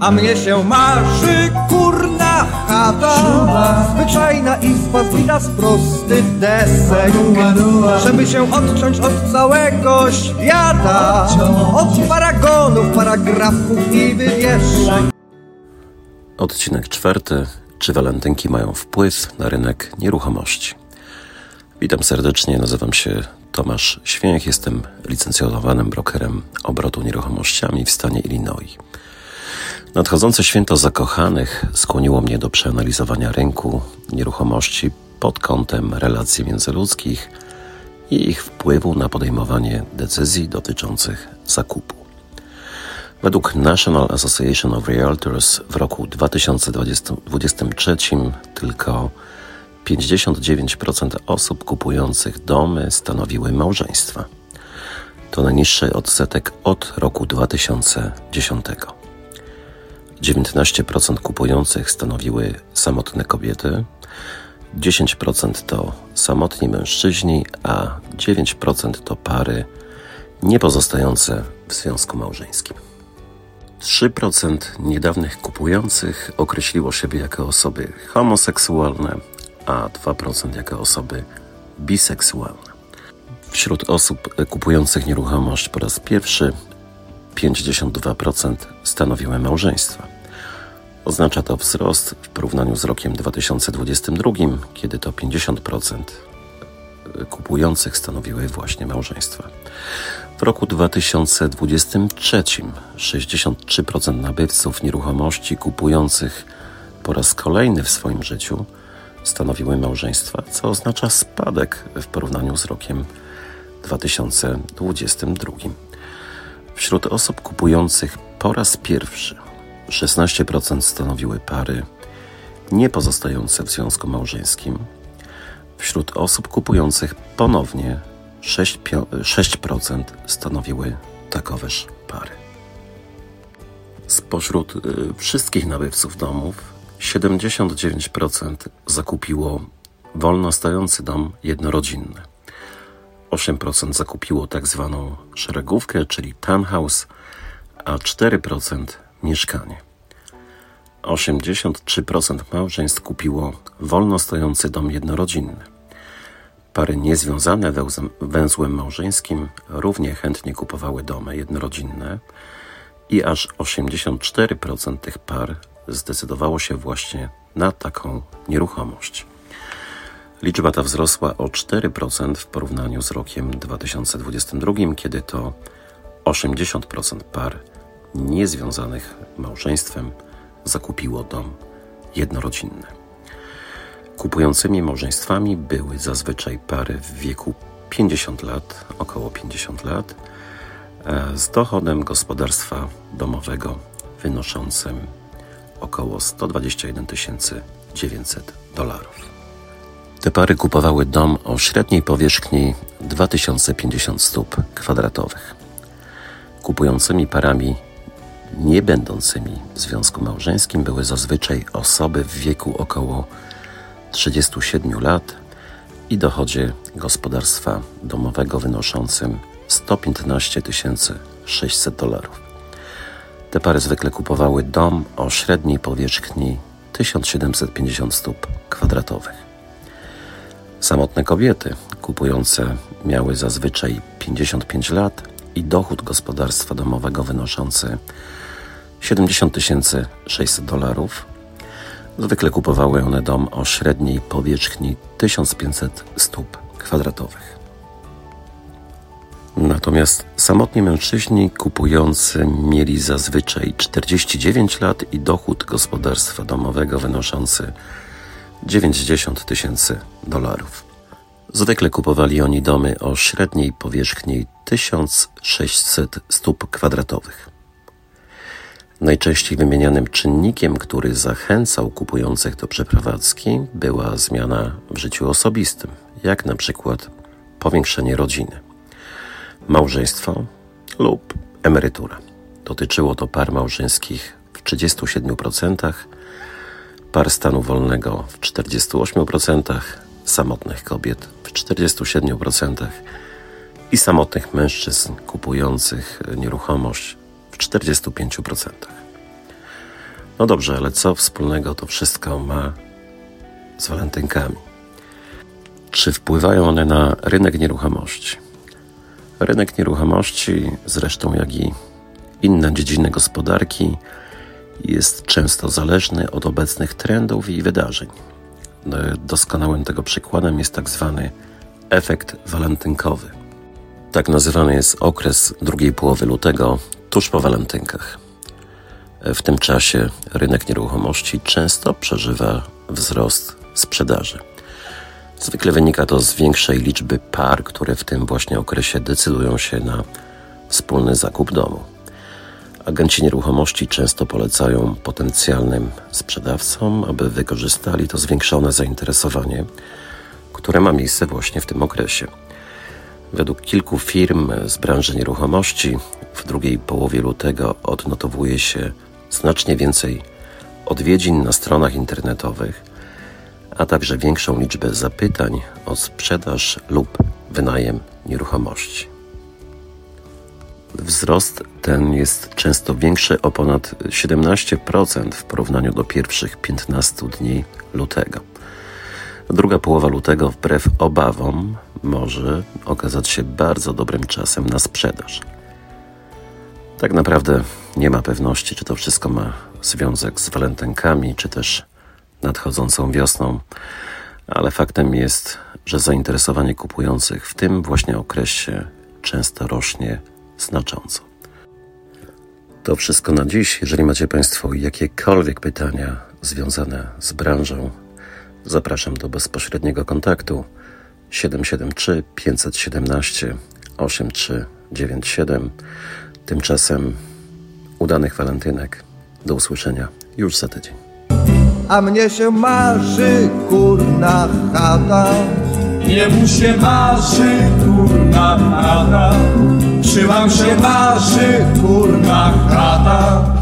A mnie się marzy kurna chata. Zwyczajna izba zbita z prostych desek. Żeby się odciąć od całego świata. Od paragonów, paragrafów i wywieszek Odcinek czwarty. Czy walentynki mają wpływ na rynek nieruchomości? Witam serdecznie, nazywam się Tomasz Święch, jestem licencjonowanym brokerem obrotu nieruchomościami w stanie Illinois. Nadchodzące święto zakochanych skłoniło mnie do przeanalizowania rynku nieruchomości pod kątem relacji międzyludzkich i ich wpływu na podejmowanie decyzji dotyczących zakupu. Według National Association of Realtors w roku 2023 tylko 59% osób kupujących domy stanowiły małżeństwa. To najniższy odsetek od roku 2010. 19% kupujących stanowiły samotne kobiety, 10% to samotni mężczyźni, a 9% to pary nie pozostające w związku małżeńskim. 3% niedawnych kupujących określiło siebie jako osoby homoseksualne, a 2% jako osoby biseksualne. Wśród osób kupujących nieruchomość po raz pierwszy 52% stanowiły małżeństwa. Oznacza to wzrost w porównaniu z rokiem 2022, kiedy to 50% kupujących stanowiły właśnie małżeństwa. W roku 2023 63% nabywców nieruchomości kupujących po raz kolejny w swoim życiu stanowiły małżeństwa, co oznacza spadek w porównaniu z rokiem 2022. Wśród osób kupujących po raz pierwszy 16% stanowiły pary nie pozostające w związku małżeńskim. Wśród osób kupujących ponownie 6%, 6% stanowiły takoweż pary. Spośród y, wszystkich nabywców domów 79% zakupiło wolno stojący dom jednorodzinny. 8% zakupiło tak zwaną szeregówkę, czyli townhouse, a 4% mieszkanie. 83% małżeństw kupiło wolno stojący dom jednorodzinny. Pary niezwiązane węzłem małżeńskim równie chętnie kupowały domy jednorodzinne i aż 84% tych par zdecydowało się właśnie na taką nieruchomość. Liczba ta wzrosła o 4% w porównaniu z rokiem 2022, kiedy to 80% par niezwiązanych małżeństwem zakupiło dom jednorodzinny. Kupującymi małżeństwami były zazwyczaj pary w wieku 50 lat, około 50 lat, e, z dochodem gospodarstwa domowego wynoszącym około 121 900 dolarów. Te pary kupowały dom o średniej powierzchni 2050 stóp kwadratowych. Kupującymi parami nie będącymi w związku małżeńskim były zazwyczaj osoby w wieku około 37 lat i dochodzie gospodarstwa domowego wynoszącym 115 600 dolarów. Te pary zwykle kupowały dom o średniej powierzchni 1750 stóp kwadratowych. Samotne kobiety kupujące miały zazwyczaj 55 lat i dochód gospodarstwa domowego wynoszący 70 600 dolarów. Zwykle kupowały one dom o średniej powierzchni 1500 stóp kwadratowych. Natomiast samotni mężczyźni kupujący mieli zazwyczaj 49 lat i dochód gospodarstwa domowego wynoszący 90 tysięcy dolarów. Zwykle kupowali oni domy o średniej powierzchni 1600 stóp kwadratowych. Najczęściej wymienianym czynnikiem, który zachęcał kupujących do przeprowadzki, była zmiana w życiu osobistym, jak na przykład powiększenie rodziny, małżeństwo lub emerytura. Dotyczyło to par małżeńskich w 37%, par stanu wolnego w 48%, samotnych kobiet w 47% i samotnych mężczyzn kupujących nieruchomość w 45%. No dobrze, ale co wspólnego to wszystko ma z walentynkami? Czy wpływają one na rynek nieruchomości? Rynek nieruchomości, zresztą jak i inne dziedziny gospodarki, jest często zależny od obecnych trendów i wydarzeń. Doskonałym tego przykładem jest tak zwany efekt walentynkowy. Tak nazywany jest okres drugiej połowy lutego, tuż po walentynkach. W tym czasie rynek nieruchomości często przeżywa wzrost sprzedaży. Zwykle wynika to z większej liczby par, które w tym właśnie okresie decydują się na wspólny zakup domu. Agenci nieruchomości często polecają potencjalnym sprzedawcom, aby wykorzystali to zwiększone zainteresowanie, które ma miejsce właśnie w tym okresie. Według kilku firm z branży nieruchomości w drugiej połowie lutego odnotowuje się znacznie więcej odwiedzin na stronach internetowych, a także większą liczbę zapytań o sprzedaż lub wynajem nieruchomości. Wzrost ten jest często większy o ponad 17% w porównaniu do pierwszych 15 dni lutego. Druga połowa lutego, wbrew obawom, może okazać się bardzo dobrym czasem na sprzedaż. Tak naprawdę nie ma pewności, czy to wszystko ma związek z walentynkami, czy też nadchodzącą wiosną, ale faktem jest, że zainteresowanie kupujących w tym właśnie okresie często rośnie znacząco. To wszystko na dziś. Jeżeli macie Państwo jakiekolwiek pytania związane z branżą, zapraszam do bezpośredniego kontaktu 773 517 8397. Tymczasem udanych walentynek. Do usłyszenia już za tydzień. A mnie się marzy kurna chata. Jemu się marzy kurna chata. Trzymam się marzy kurna chata.